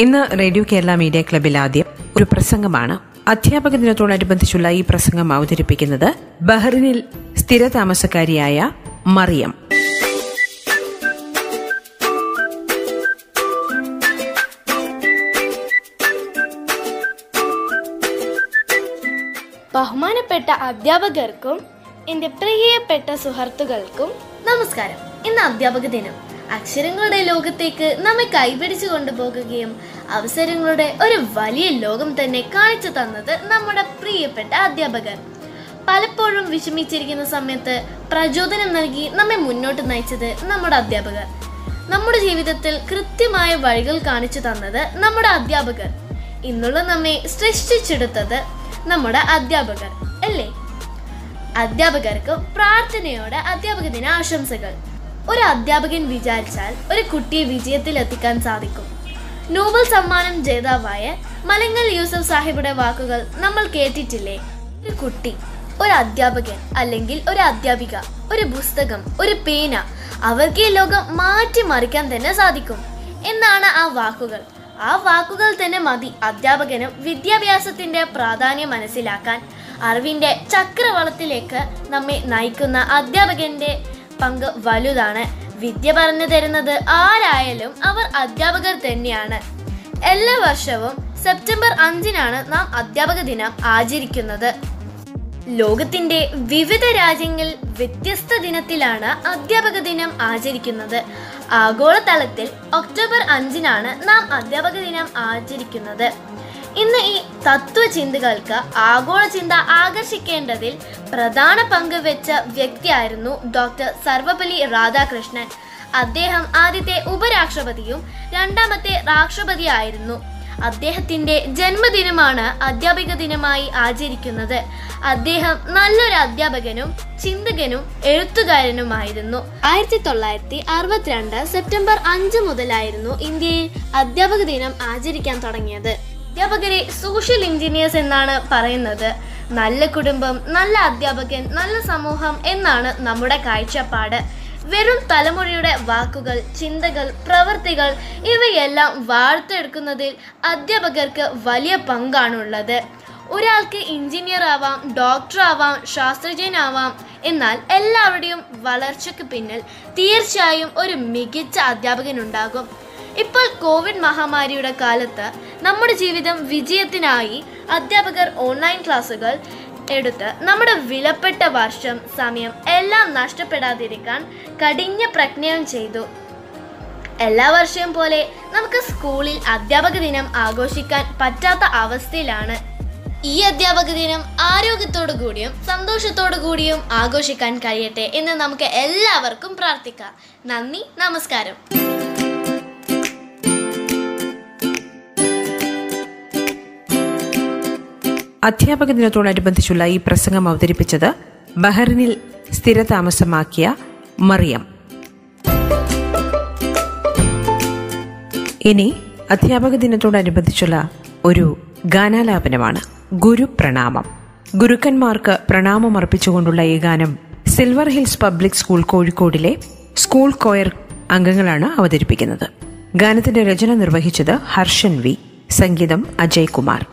ഇന്ന് radio Kerala media ക്ലബിൽ ആദ്യം ഒരു പ്രസംഗമാണ്. അധ്യാപക ദിനത്തോടനുബന്ധിച്ചുള്ള ഈ പ്രസംഗം അവതരിപ്പിക്കുന്നത് ബഹ്റിനിൽ സ്ഥിരതാമസക്കാരിയായ മറിയം. ബഹുമാനപ്പെട്ട അധ്യാപകർക്കും എന്റെ പ്രിയപ്പെട്ട സുഹൃത്തുക്കൾക്കും നമസ്കാരം. ഇന്ന് അധ്യാപക ദിനം. അക്ഷരങ്ങളുടെ ലോകത്തേക്ക് നമ്മെ കൈപിടിച്ചു കൊണ്ടുപോകുകയും അവസരങ്ങളുടെ ഒരു വലിയ ലോകം തന്നെ കാണിച്ചു തന്നത് നമ്മുടെ പ്രിയപ്പെട്ട അധ്യാപകർ പലപ്പോഴും വിഷമിച്ചിരിക്കുന്ന സമയത്ത് പ്രചോദനം നൽകി നമ്മെ മുന്നോട്ട് നയിച്ചത് നമ്മുടെ അധ്യാപകർ നമ്മുടെ ജീവിതത്തിൽ കൃത്യമായ വഴികൾ കാണിച്ചു തന്നത് നമ്മുടെ അധ്യാപകർ ഇന്നുള്ള നമ്മെ സൃഷ്ടിച്ചെടുത്തത് നമ്മുടെ അധ്യാപകർ അല്ലേ? അധ്യാപകർക്ക് പ്രാർത്ഥനയോടെ അധ്യാപക ദിന ആശംസകൾ. ഒരു അധ്യാപകൻ വിചാരിച്ചാൽ ഒരു കുട്ടിയെ വിജയത്തിൽ എത്തിക്കാൻ സാധിക്കും. നോബൽ സമ്മാനം ജേതാവായ മലങ്ങൽ യൂസഫ് സാഹിബുടെ വാക്കുകൾ നമ്മൾ കേട്ടിട്ടില്ലേ? ഒരു കുട്ടി ഒരു അധ്യാപകൻ അല്ലെങ്കിൽ ഒരു അധ്യാപിക ഒരു പുസ്തകം ഒരു പേന അവർക്ക് ഈ ലോകം മാറ്റിമറിക്കാൻ തന്നെ സാധിക്കും. എന്നാണ് ആ വാക്കുകൾ. ആ വാക്കുകൾ തന്നെ മതി അധ്യാപകനും വിദ്യാഭ്യാസത്തിന്റെ പ്രാധാന്യം മനസ്സിലാക്കാൻ. അറിവിന്റെ ചക്രവളത്തിലേക്ക് നമ്മെ നയിക്കുന്ന അധ്യാപകന്റെ പങ്ക് വലുതാണ്. വിദ്യ പറഞ്ഞു തരുന്നത് ആരായാലും അവർ അധ്യാപകർ തന്നെയാണ്. എല്ലാ വർഷവും സെപ്റ്റംബർ അഞ്ചിനാണ് നാം അധ്യാപക ദിനം ആചരിക്കുന്നത്. ലോകത്തിന്റെ വിവിധ രാജ്യങ്ങളിൽ വ്യത്യസ്ത ദിനത്തിലാണ് അധ്യാപക ദിനം ആചരിക്കുന്നത്. ആഗോളതലത്തിൽ ഒക്ടോബർ അഞ്ചിനാണ് നാം അധ്യാപക ദിനം ആചരിക്കുന്നത്. ഇന്ന് ഈ തത്വചിന്തകൾക്ക് ആഗോള ചിന്ത ആകർഷിക്കേണ്ടതിൽ പ്രധാന പങ്ക് വെച്ച വ്യക്തിയായിരുന്നു ഡോക്ടർ സർവപള്ളി രാധാകൃഷ്ണൻ. അദ്ദേഹം ആദ്യത്തെ ഉപരാഷ്ട്രപതിയും രണ്ടാമത്തെ രാഷ്ട്രപതിയായിരുന്നു. അദ്ദേഹത്തിന്റെ ജന്മദിനമാണ് അധ്യാപിക ദിനമായി ആചരിക്കുന്നത്. അദ്ദേഹം നല്ലൊരു അധ്യാപകനും ചിന്തകനും എഴുത്തുകാരനുമായിരുന്നു. ആയിരത്തി തൊള്ളായിരത്തി അറുപത്തിരണ്ട് സെപ്റ്റംബർ അഞ്ച് മുതലായിരുന്നു ഇന്ത്യയിൽ അധ്യാപക ദിനം ആചരിക്കാൻ തുടങ്ങിയത്. അധ്യാപകരെ സോഷ്യൽ എഞ്ചിനീയേഴ്സ് എന്നാണ് പറയുന്നത്. നല്ല കുടുംബം നല്ല അധ്യാപകൻ നല്ല സമൂഹം എന്നാണ് നമ്മുടെ കാഴ്ചപ്പാട്. വെറും തലമുറയുടെ വാക്കുകൾ ചിന്തകൾ പ്രവൃത്തികൾ ഇവയെല്ലാം വാർത്തെടുക്കുന്നതിൽ അധ്യാപകർക്ക് വലിയ പങ്കാണുള്ളത്. ഒരാൾക്ക് എഞ്ചിനീയർ ആവാം ഡോക്ടർ ആവാം ശാസ്ത്രജ്ഞനാവാം എന്നാൽ എല്ലാവരുടെയും വളർച്ചയ്ക്ക് പിന്നിൽ തീർച്ചയായും ഒരു മികച്ച അധ്യാപകനുണ്ടാകും ഇപ്പോൾ കോവിഡ് മഹാമാരിയുടെ കാലത്ത് നമ്മുടെ ജീവിതം വിജയത്തിനായി അധ്യാപകർ ഓൺലൈൻ ക്ലാസ്സുകൾ എടുത്ത് നമ്മുടെ വിലപ്പെട്ട വർഷം സമയം എല്ലാം നഷ്ടപ്പെടാതിരിക്കാൻ കഠിന പ്രജ്ഞയും ചെയ്തു. എല്ലാ വർഷവും പോലെ നമുക്ക് സ്കൂളിൽ അധ്യാപക ദിനം ആഘോഷിക്കാൻ പറ്റാത്ത അവസ്ഥയിലാണ്. ഈ അധ്യാപക ദിനം ആരോഗ്യത്തോടു കൂടിയും സന്തോഷത്തോടു കൂടിയും ആഘോഷിക്കാൻ കഴിയട്ടെ എന്ന് നമുക്ക് എല്ലാവർക്കും പ്രാർത്ഥിക്കാം. നന്ദി നമസ്കാരം. അധ്യാപക ദിനത്തോടനുബന്ധിച്ചുള്ള ഈ പ്രസംഗം അവതരിപ്പിച്ചത് ബഹ്റിനിൽ സ്ഥിരതാമസമാക്കിയ മറിയം. ഇനി അധ്യാപക ദിനത്തോടനുബന്ധിച്ചുള്ള ഒരു ഗാനാലാപനമാണ് ഗുരു പ്രണാമം. ഗുരുക്കന്മാർക്ക് പ്രണാമം അർപ്പിച്ചുകൊണ്ടുള്ള ഈ ഗാനം സിൽവർ ഹിൽസ് പബ്ലിക് സ്കൂൾ കോഴിക്കോടിലെ സ്കൂൾ കോയർ അംഗങ്ങളാണ് അവതരിപ്പിക്കുന്നത്. ഗാനത്തിന്റെ രചന നിർവഹിച്ചത് ഹർഷൻ വി. സംഗീതം അജയ് കുമാർ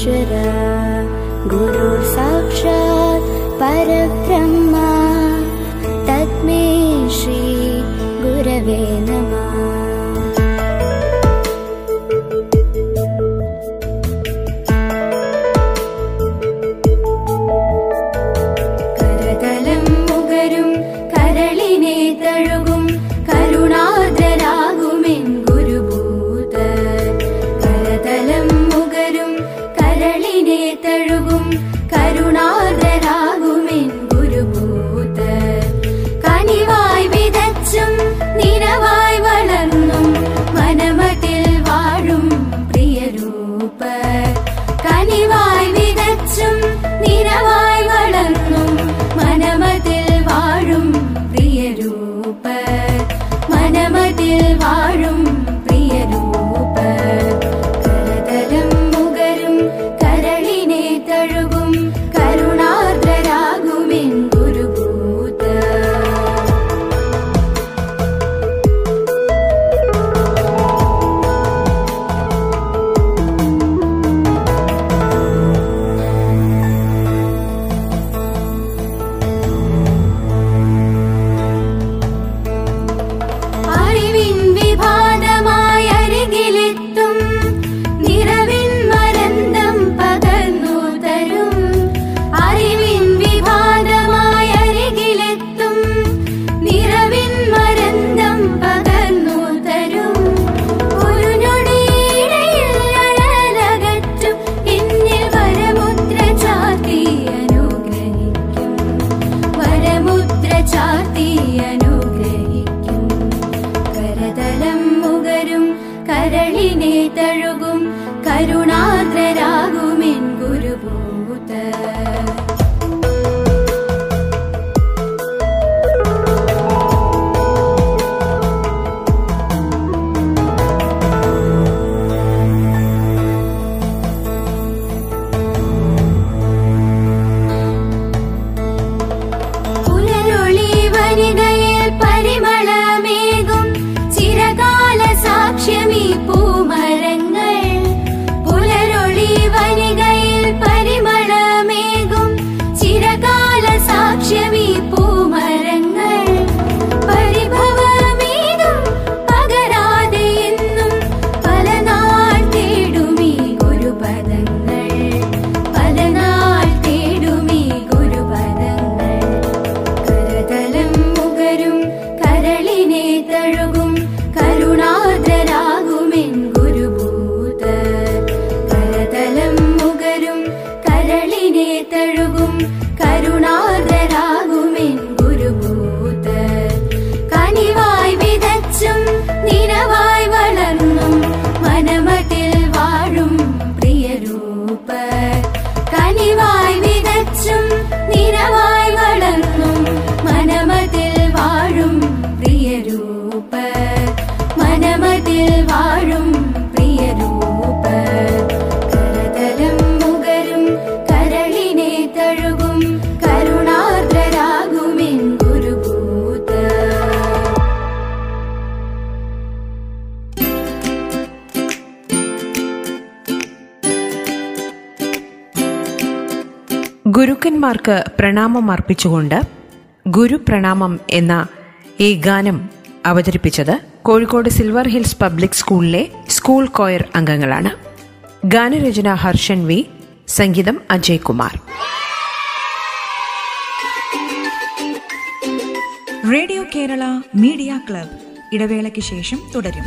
should I ഗുരുക്കന്മാർക്ക് പ്രണാമം അർപ്പിച്ചുകൊണ്ട് ഗുരുപ്രണാമം എന്ന ഈ ഗാനം അവതരിപ്പിച്ചത് കോഴിക്കോട് സിൽവർ ഹിൽസ് പബ്ലിക് സ്കൂളിലെ സ്കൂൾ കോയർ അംഗങ്ങളാണ്. ഗാനരചന ഹർഷൻ വി സംഗീതം Ajay Kumar. Radio Kerala media club. ഇടവേളയ്ക്ക് ശേഷം തുടരും.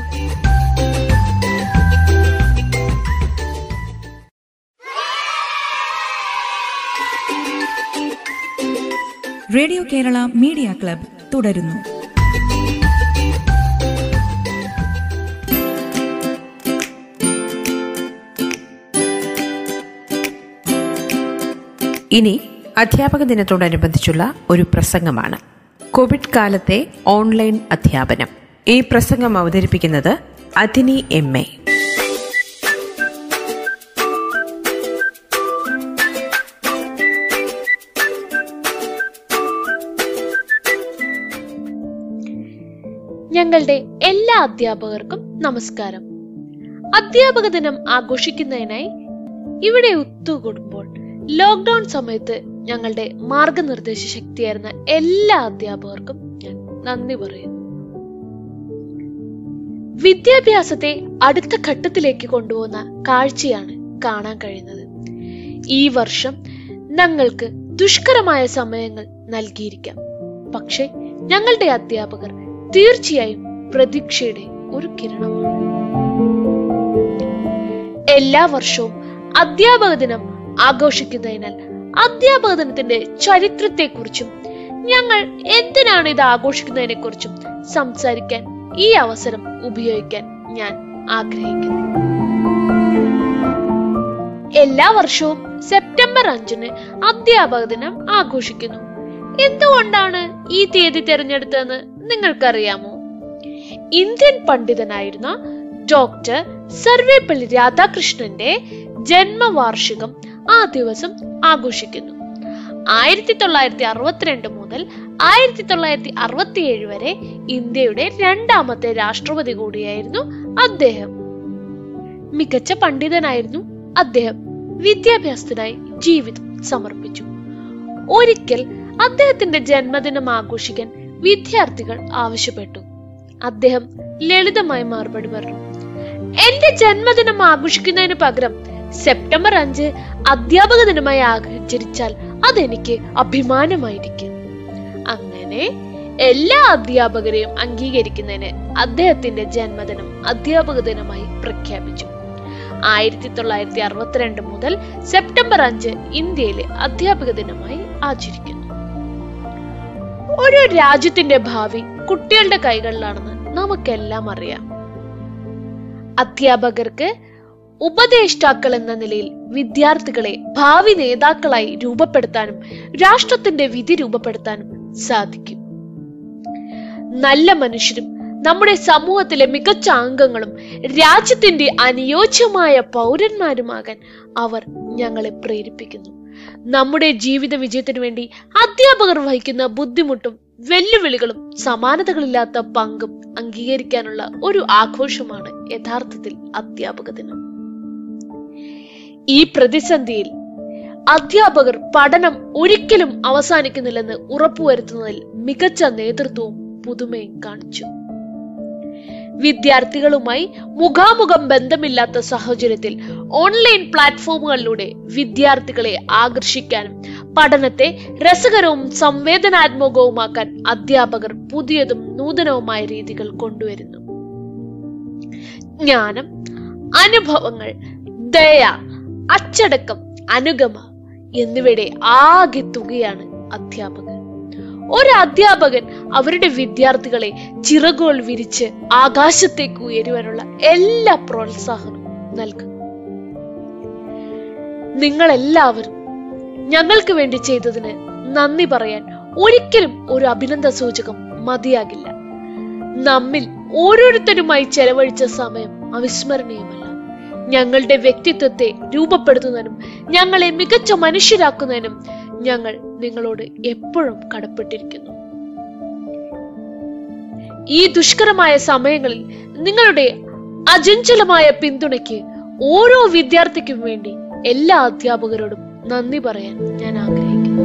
റേഡിയോ കേരള മീഡിയ ക്ലബ് തുടരുന്നു. ഇനി അധ്യാപക ദിനത്തോടനുബന്ധിച്ചുള്ള ഒരു പ്രസംഗമാണ്. കോവിഡ് കാലത്തെ ഓൺലൈൻ അധ്യാപനം. ഈ പ്രസംഗം അവതരിപ്പിക്കുന്നത് അതിനി എം എ. ഞങ്ങളുടെ എല്ലാ അധ്യാപകർക്കും നമസ്കാരം. അധ്യാപക ദിനം ആഘോഷിക്കുന്നതിനായി ഇവിടെ ഒത്തുകൂടുമ്പോൾ ലോക്ക്ഡൌൺ സമയത്ത് ഞങ്ങളുടെ മാർഗനിർദ്ദേശ ശക്തിയായിരുന്ന എല്ലാ അധ്യാപകർക്കും ഞാൻ നന്ദി പറയുന്നു. വിദ്യാഭ്യാസത്തെ അടുത്ത ഘട്ടത്തിലേക്ക് കൊണ്ടുപോകുന്ന കാഴ്ചയാണ് കാണാൻ കഴിയുന്നത്. ഈ വർഷം ഞങ്ങൾക്ക് ദുഷ്കരമായ സമയങ്ങൾ നൽകിയിരിക്കാം. പക്ഷേ ഞങ്ങളുടെ അധ്യാപകർ തീർച്ചയായും പ്രതീക്ഷയുടെ ഒരു കിരണമാണ്. എല്ലാ വർഷവും അധ്യാപക ദിനം ആഘോഷിക്കുന്നതിനാൽ അധ്യാപക ദിനത്തിന്റെ ചരിത്രത്തെക്കുറിച്ചും ഞങ്ങൾ എന്തിനാണ് ഇത് ആഘോഷിക്കുന്നതിനെ കുറിച്ചും സംസാരിക്കാൻ ഈ അവസരം ഉപയോഗിക്കാൻ ഞാൻ ആഗ്രഹിക്കുന്നു. എല്ലാ വർഷവും സെപ്റ്റംബർ അഞ്ചിന് അധ്യാപക ദിനം ആഘോഷിക്കുന്നു. എന്തുകൊണ്ടാണ് ഈ തീയതി തിരഞ്ഞെടുത്തതെന്ന് നിങ്ങൾക്കറിയാമോ? ഇന്ത്യൻ പണ്ഡിതനായിരുന്ന ഡോക്ടർ സർവേപ്പള്ളി രാധാകൃഷ്ണന്റെ ജന്മവാർഷികം ആ ദിവസം ആഘോഷിക്കുന്നു. ആയിരത്തി തൊള്ളായിരത്തി അറുപത്തിരണ്ട് മുതൽ ആയിരത്തി തൊള്ളായിരത്തി അറുപത്തിയേഴ് വരെ ഇന്ത്യയുടെ രണ്ടാമത്തെ രാഷ്ട്രപതി കൂടിയായിരുന്നു അദ്ദേഹം. മികച്ച പണ്ഡിതനായിരുന്നു അദ്ദേഹം. വിദ്യാഭ്യാസത്തിനായി ജീവിതം സമർപ്പിച്ചു. ഒരിക്കൽ അദ്ദേഹത്തിന്റെ ജന്മദിനം ആഘോഷിക്കാൻ വിദ്യാർത്ഥികൾ ആവശ്യപ്പെട്ടു. അദ്ദേഹം ലളിതമായി മറുപടി പറഞ്ഞു. എന്റെ ജന്മദിനം ആഘോഷിക്കുന്നതിന് പകരം സെപ്റ്റംബർ അഞ്ച് അധ്യാപക ദിനമായി ആചരിച്ചാൽ അതെനിക്ക് അഭിമാനമായിരിക്കും. അങ്ങനെ എല്ലാ അധ്യാപകരെയും അംഗീകരിക്കുന്നതിന് അദ്ദേഹത്തിന്റെ ജന്മദിനം അധ്യാപക ദിനമായി പ്രഖ്യാപിച്ചു. ആയിരത്തി തൊള്ളായിരത്തി അറുപത്തിരണ്ട് മുതൽ സെപ്റ്റംബർ അഞ്ച് ഇന്ത്യയിലെ അധ്യാപക ദിനമായി ആചരിക്കുന്നു. ഒരു രാജ്യത്തിന്റെ ഭാവി കുട്ടികളുടെ കൈകളിലാണെന്ന് നമുക്കെല്ലാം അറിയാം. അധ്യാപകർക്ക് ഉപദേഷ്ടാക്കൾ എന്ന നിലയിൽ വിദ്യാർത്ഥികളെ ഭാവി നേതാക്കളായി രൂപപ്പെടുത്താനും രാഷ്ട്രത്തിന്റെ വിധി രൂപപ്പെടുത്താനും സാധിക്കും. നല്ല മനുഷ്യരും നമ്മുടെ സമൂഹത്തിലെ മികച്ച അംഗങ്ങളും രാജ്യത്തിന്റെ അനുയോജ്യമായ പൗരന്മാരുമാകാൻ അവർ ഞങ്ങളെ പ്രേരിപ്പിക്കുന്നു. നമ്മുടെ ജീവിത വിജയത്തിനു വേണ്ടി അധ്യാപകർ വഹിക്കുന്ന ബുദ്ധിമുട്ടും വെല്ലുവിളികളും സമാനതകളില്ലാത്ത പങ്കും അംഗീകരിക്കാനുള്ള ഒരു ആഘോഷമാണ് യഥാർത്ഥത്തിൽ അധ്യാപക ദിനം. ഈ പ്രതിസന്ധിയിൽ അധ്യാപകർ പഠനം ഒരിക്കലും അവസാനിക്കുന്നില്ലെന്ന് ഉറപ്പുവരുത്തുന്നതിൽ മികച്ച നേതൃത്വവും പുതുമയും കാണിച്ചു. വിദ്യാർത്ഥികളുമായി മുഖാമുഖം ബന്ധമില്ലാത്ത സാഹചര്യത്തിൽ ഓൺലൈൻ പ്ലാറ്റ്ഫോമുകളിലൂടെ വിദ്യാർത്ഥികളെ ആകർഷിക്കാനും പഠനത്തെ രസകരവും സംവേദനാത്മകവുമാക്കാൻ അധ്യാപകർ പുതിയതും നൂതനവുമായ രീതികൾ കൊണ്ടുവരുന്നു. ജ്ഞാനം അനുഭവങ്ങൾ ദയ അച്ചടക്കം അനുഗമ എന്നിവയുടെ ആകെ തുകയാണ് അധ്യാപകർ. ഒരു അധ്യാപകൻ അവരുടെ വിദ്യാർത്ഥികളെ ചിറകുകൾ വിരിച്ച് ആകാശത്തേക്ക് ഉയരുവാനുള്ള എല്ലാ പ്രോത്സാഹനവും നൽകും. നിങ്ങൾ എല്ലാവരും ഞങ്ങൾക്ക് വേണ്ടി ചെയ്തതിന് നന്ദി പറയാൻ ഒരിക്കലും ഒരു അഭിനന്ദ സൂചകം മതിയാകില്ല. നമ്മിൽ ഓരോരുത്തരുമായി ചെലവഴിച്ച സമയം അവിസ്മരണീയമല്ല. ഞങ്ങളുടെ വ്യക്തിത്വത്തെ രൂപപ്പെടുത്തുന്നതിനും ഞങ്ങളെ മികച്ച മനുഷ്യരാക്കുന്നതിനും ഞങ്ങൾ നിങ്ങളോട് എപ്പോഴും കടപ്പെട്ടിരിക്കുന്നു. ഈ ദുഷ്കരമായ സമയങ്ങളിൽ നിങ്ങളുടെ അചഞ്ചലമായ പിന്തുണയ്ക്ക് ഓരോ വിദ്യാർത്ഥിക്കും വേണ്ടി എല്ലാ അധ്യാപകരോടും നന്ദി പറയാൻ ഞാൻ ആഗ്രഹിക്കുന്നു.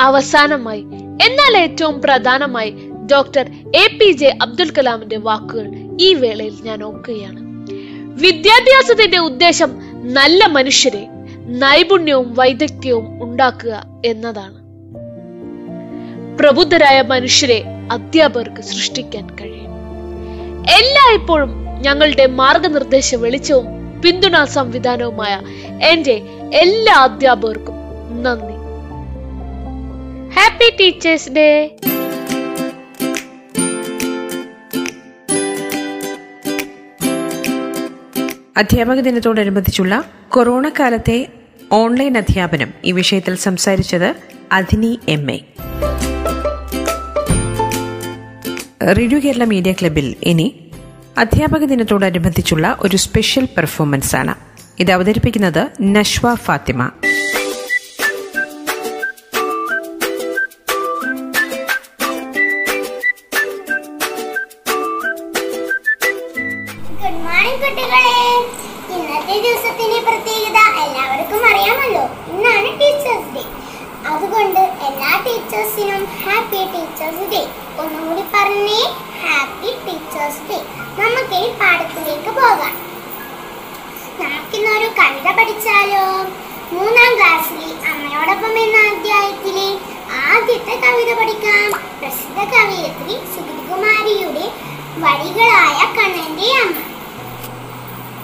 അവസാനമായി എന്നാൽ ഏറ്റവും പ്രധാനമായി doctor A P J Abdul കലാമിന്റെ വാക്കുകൾ ഈ വേളയിൽ ഞാൻ ഓർക്കുകയാണ് വിദ്യാഭ്യാസത്തിന്റെ ഉദ്ദേശം നല്ല മനുഷ്യരെ നൈപുണ്യവും വൈദഗ്ധ്യവും ഉണ്ടാക്കുക എന്നതാണ്. പ്രബുദ്ധരായ മനുഷ്യരെ അധ്യാപകർക്ക് സൃഷ്ടിക്കാൻ കഴിയും. എല്ലായ്പ്പോഴും ഞങ്ങളുടെ മാർഗനിർദ്ദേശ വെളിച്ചവും പിന്തുണാ സംവിധാനവുമായ എന്റെ എല്ലാ അധ്യാപകർക്കും നന്ദി. ഹാപ്പി ടീച്ചേഴ്സ് ഡേ അധ്യാപക ദിനത്തോടനുബന്ധിച്ചുള്ള കൊറോണ കാലത്തെ ഓൺലൈൻ അധ്യാപനം ഈ വിഷയത്തിൽ സംസാരിച്ചത് Adhini M A. Radio Kerala media ക്ലബിൽ ഇനി അധ്യാപക ദിനത്തോടനുബന്ധിച്ചുള്ള ഒരു സ്പെഷ്യൽ പെർഫോമൻസ് ആണ് ഇത് അവതരിപ്പിക്കുന്നത് നഷ്വ ഫാത്തിമ. വരികളായ കണ്ണന്റെ അമ്മ.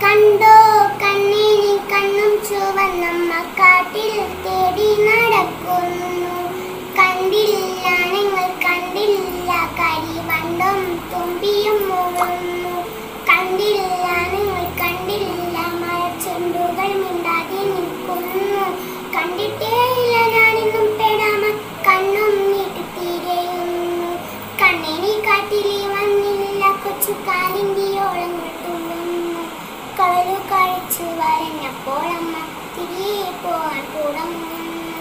കണ്ടോ കണ്ണേ കണ്ണും ചുവന്നമ്മ കാട്ടിൽ തേടി നടക്കുന്നു. കണ്ടില്ല നിങ്ങൾ കണ്ടില്ല കരിവണ്ടും തുമ്പിയും മുഴുന്നു കണ്ടില്ല നിങ്ങൾ കണ്ടില്ല മഴച്ചെണ്ടുകൾ മിണ്ടാതെ നിൽക്കുന്നു. കണ്ടിട്ടേ കാലിന്റെയോളങ്ങൾ തുള്ളുന്നു കഴിച്ചു വരഞ്ഞപ്പോഴമ്മ തിരികെ പോവാൻ തുടങ്ങുന്നു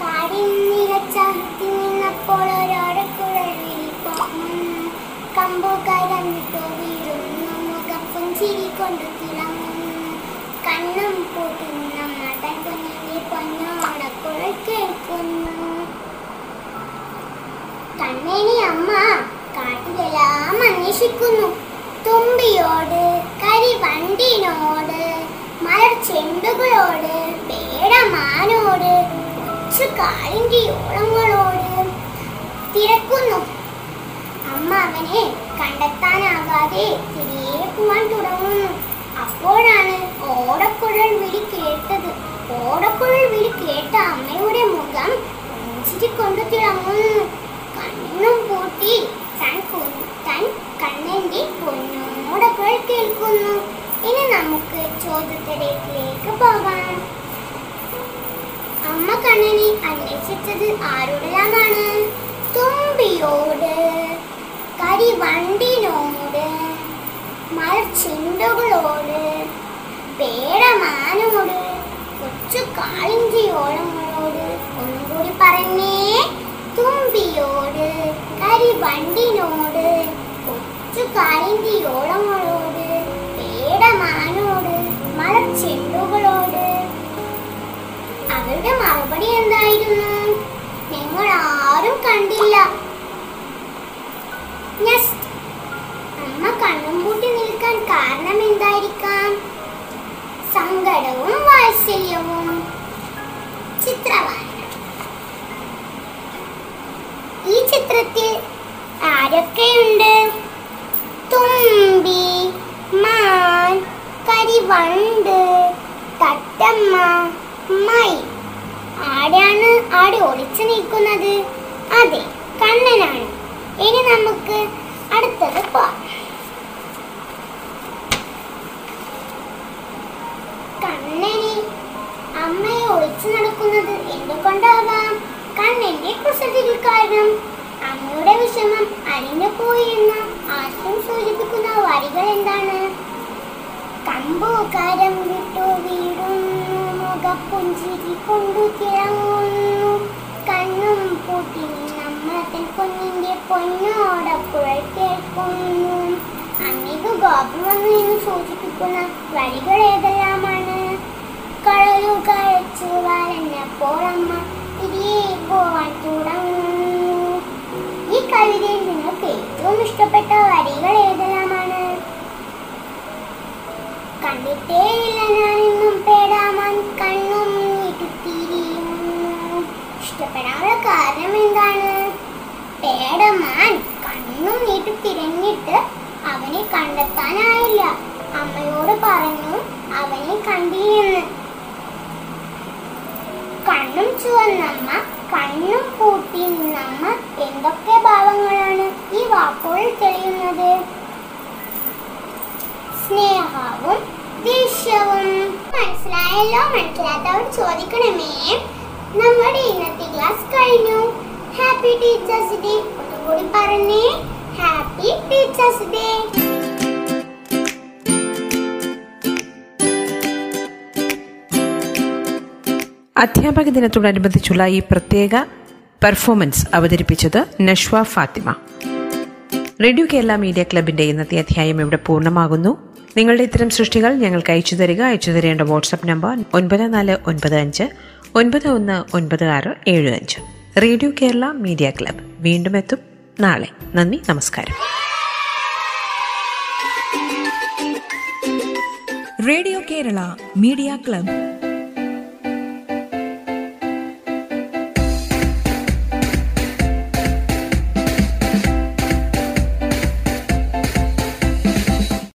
കാടിൻ നിലച്ചാഹത്തിൽ നിന്നപ്പോൾ ഒരോടക്കുഴൽ വിളിപ്പോകുന്നു കമ്പു കരഞ്ഞിട്ടോ വീഴുന്നു. മുഖം പുഞ്ചിരി കൊണ്ട് തിളങ്ങുന്നു. കണ്ണും പൂട്ടുന്ന മടൻ കുഞ്ഞിന്റെ പൊന്നോടക്കുഴൽ കേൾക്കുന്നു. കണ്ണേനി അമ്മ കാട്ടിലെല്ലാം അന്വേഷിക്കുന്നു. തുമ്പിയോട് കരിവണ്ടിനോട് മലർ ചെണ്ടുകളോട് പേടമാനോട് കൊച്ചു കാളിന്റെ ഓളങ്ങളോട് തിരക്കുന്നു. അമ്മ അവനെ കണ്ടെത്താനാകാതെ തിരികെ പോവാൻ തുടങ്ങുന്നു. അപ്പോഴാണ് ഓടക്കുഴൽ വിളി കേട്ടത്. ഓടക്കുഴൽ വിളി കേട്ട അമ്മയുടെ മുഖം പുഞ്ചിരി കൊണ്ട് തിളങ്ങുന്നു. കണ്ണും പൂട്ടി തൻ കു- തൻ കണ്ണന്റെ പൊന്നോടക്കുഴൽ കേൾക്കുന്നു. ഇനി നമുക്ക് ചോദ്യത്തിലേക്ക് പോകാം. അമ്മ കണ്ണനെ അന്വേഷിച്ചത് ആരോടെല്ലാമാണ് തുമ്പിയോട് കരിവണ്ടിനോട് മരച്ചിണ്ടുകളോട് പേടമാനോട് കൊച്ചു കാളിഞ്ചിയോളങ്ങളോട് ഒന്നും കൂടി പറഞ്ഞേ തുമ്പിയോട് കരിവണ്ടിനോട് കൊച്ചു കാളിഞ്ചിയോളങ്ങളോട് പേടമാനോട് മലച്ചെണ്ടുകളോട്. അവരുടെ മറുപടി എന്തായിരുന്നു? നിങ്ങൾ ആരും കണ്ടില്ല. അമ്മ കണ്ണും പൂട്ടി നിൽക്കാൻ കാരണം എന്തായിരിക്കാം? സങ്കടവും വാത്സല്യവും. ചിത്രവായന. ഈ ചിത്രത്തിൽ ആരൊക്കെയുണ്ട്? കരിവണ്ട് തട്ടമ്മ മൈ. ആരാണ് ആടെ ഒളിച്ചു നിൽക്കുന്നത്? അതെ കണ്ണനാണ്. ഇനി നമുക്ക് അടുത്തത് പോവാം. കണ്ണനെ അമ്മയെ ഒളിച്ചു നടക്കുന്നത് എന്തുകൊണ്ടാവാം? കണ്ണന്റെ കുസൃതികൾ കാരണം അമ്മയുടെ വിഷമം അലിഞ്ഞു പോയി എന്ന ആശയം സൂചിപ്പിക്കുന്ന വരികൾ എന്താണ്? കമ്പൂകാരം വിട്ടു വീടുന്നു മുഖപ്പുഞ്ചിരി കൊണ്ടു തിളങ്ങുന്നു. കണ്ണും പൂട്ടി നമ്മത്തിൽ കുഞ്ഞിന്റെ പൊന്നോടക്കുഴൽ കേൾക്കുന്നു. അന്നിത് ഗോപം വന്നു എന്ന് സൂചിപ്പിക്കുന്ന വരികൾ ഏതെല്ലാമാണ്? കടലു കഴിച്ചു വരഞ്ഞപ്പോൾ അമ്മ തിരികെ പോവാൻ തുടങ്ങുന്നു. ഈ കവിതയിൽ നിങ്ങൾക്ക് ഏറ്റവും ഇഷ്ടപ്പെട്ട വരികൾ ഏതെല്ലാമാണ് പേടാമാൻ കണ്ണും കാരണം എന്താണ്? പേടമാൻ കണ്ണും അവനെ അമ്മയോട് പറഞ്ഞു അവനെ കണ്ണും കണ്ണും എന്തൊക്കെ ഈ വാക്കുകളിൽ സ്നേഹവും ദേഷ്യവും മനസ്സിലായല്ലോ? മനസ്സിലാത്തവർ ചോദിക്കണമേ. നമ്മുടെ ഇന്നത്തെ ക്ലാസ് കഴിഞ്ഞു. ഹാപ്പി ടീച്ചേഴ്സ് ഡേ ഒന്നുകൂടി പറഞ്ഞേ. ഹാപ്പി ടീച്ചേഴ്സ് ഡേ അധ്യാപക ദിനത്തോടനുബന്ധിച്ചുള്ള ഈ പ്രത്യേക പെർഫോമൻസ് അവതരിപ്പിച്ചത് നഷ്വ ഫാത്തിമ. റേഡിയോ കേരള മീഡിയ ക്ലബിന്റെ ഇന്നത്തെ അധ്യായം ഇവിടെ പൂർണമാകുന്നു. നിങ്ങളുടെ ഇത്തരം സൃഷ്ടികൾ ഞങ്ങൾക്ക് അയച്ചു തരിക. അയച്ചു തരേണ്ട വാട്സ്ആപ്പ് നമ്പർ ഒൻപത് നാല് ഒൻപത് അഞ്ച് ഒൻപത് ഒന്ന് ഒൻപത് ആറ് ഏഴ് അഞ്ച്. Radio Kerala media club. വീണ്ടും എത്തും നാളെ. നന്ദി നമസ്കാരം. Radio Kerala media club.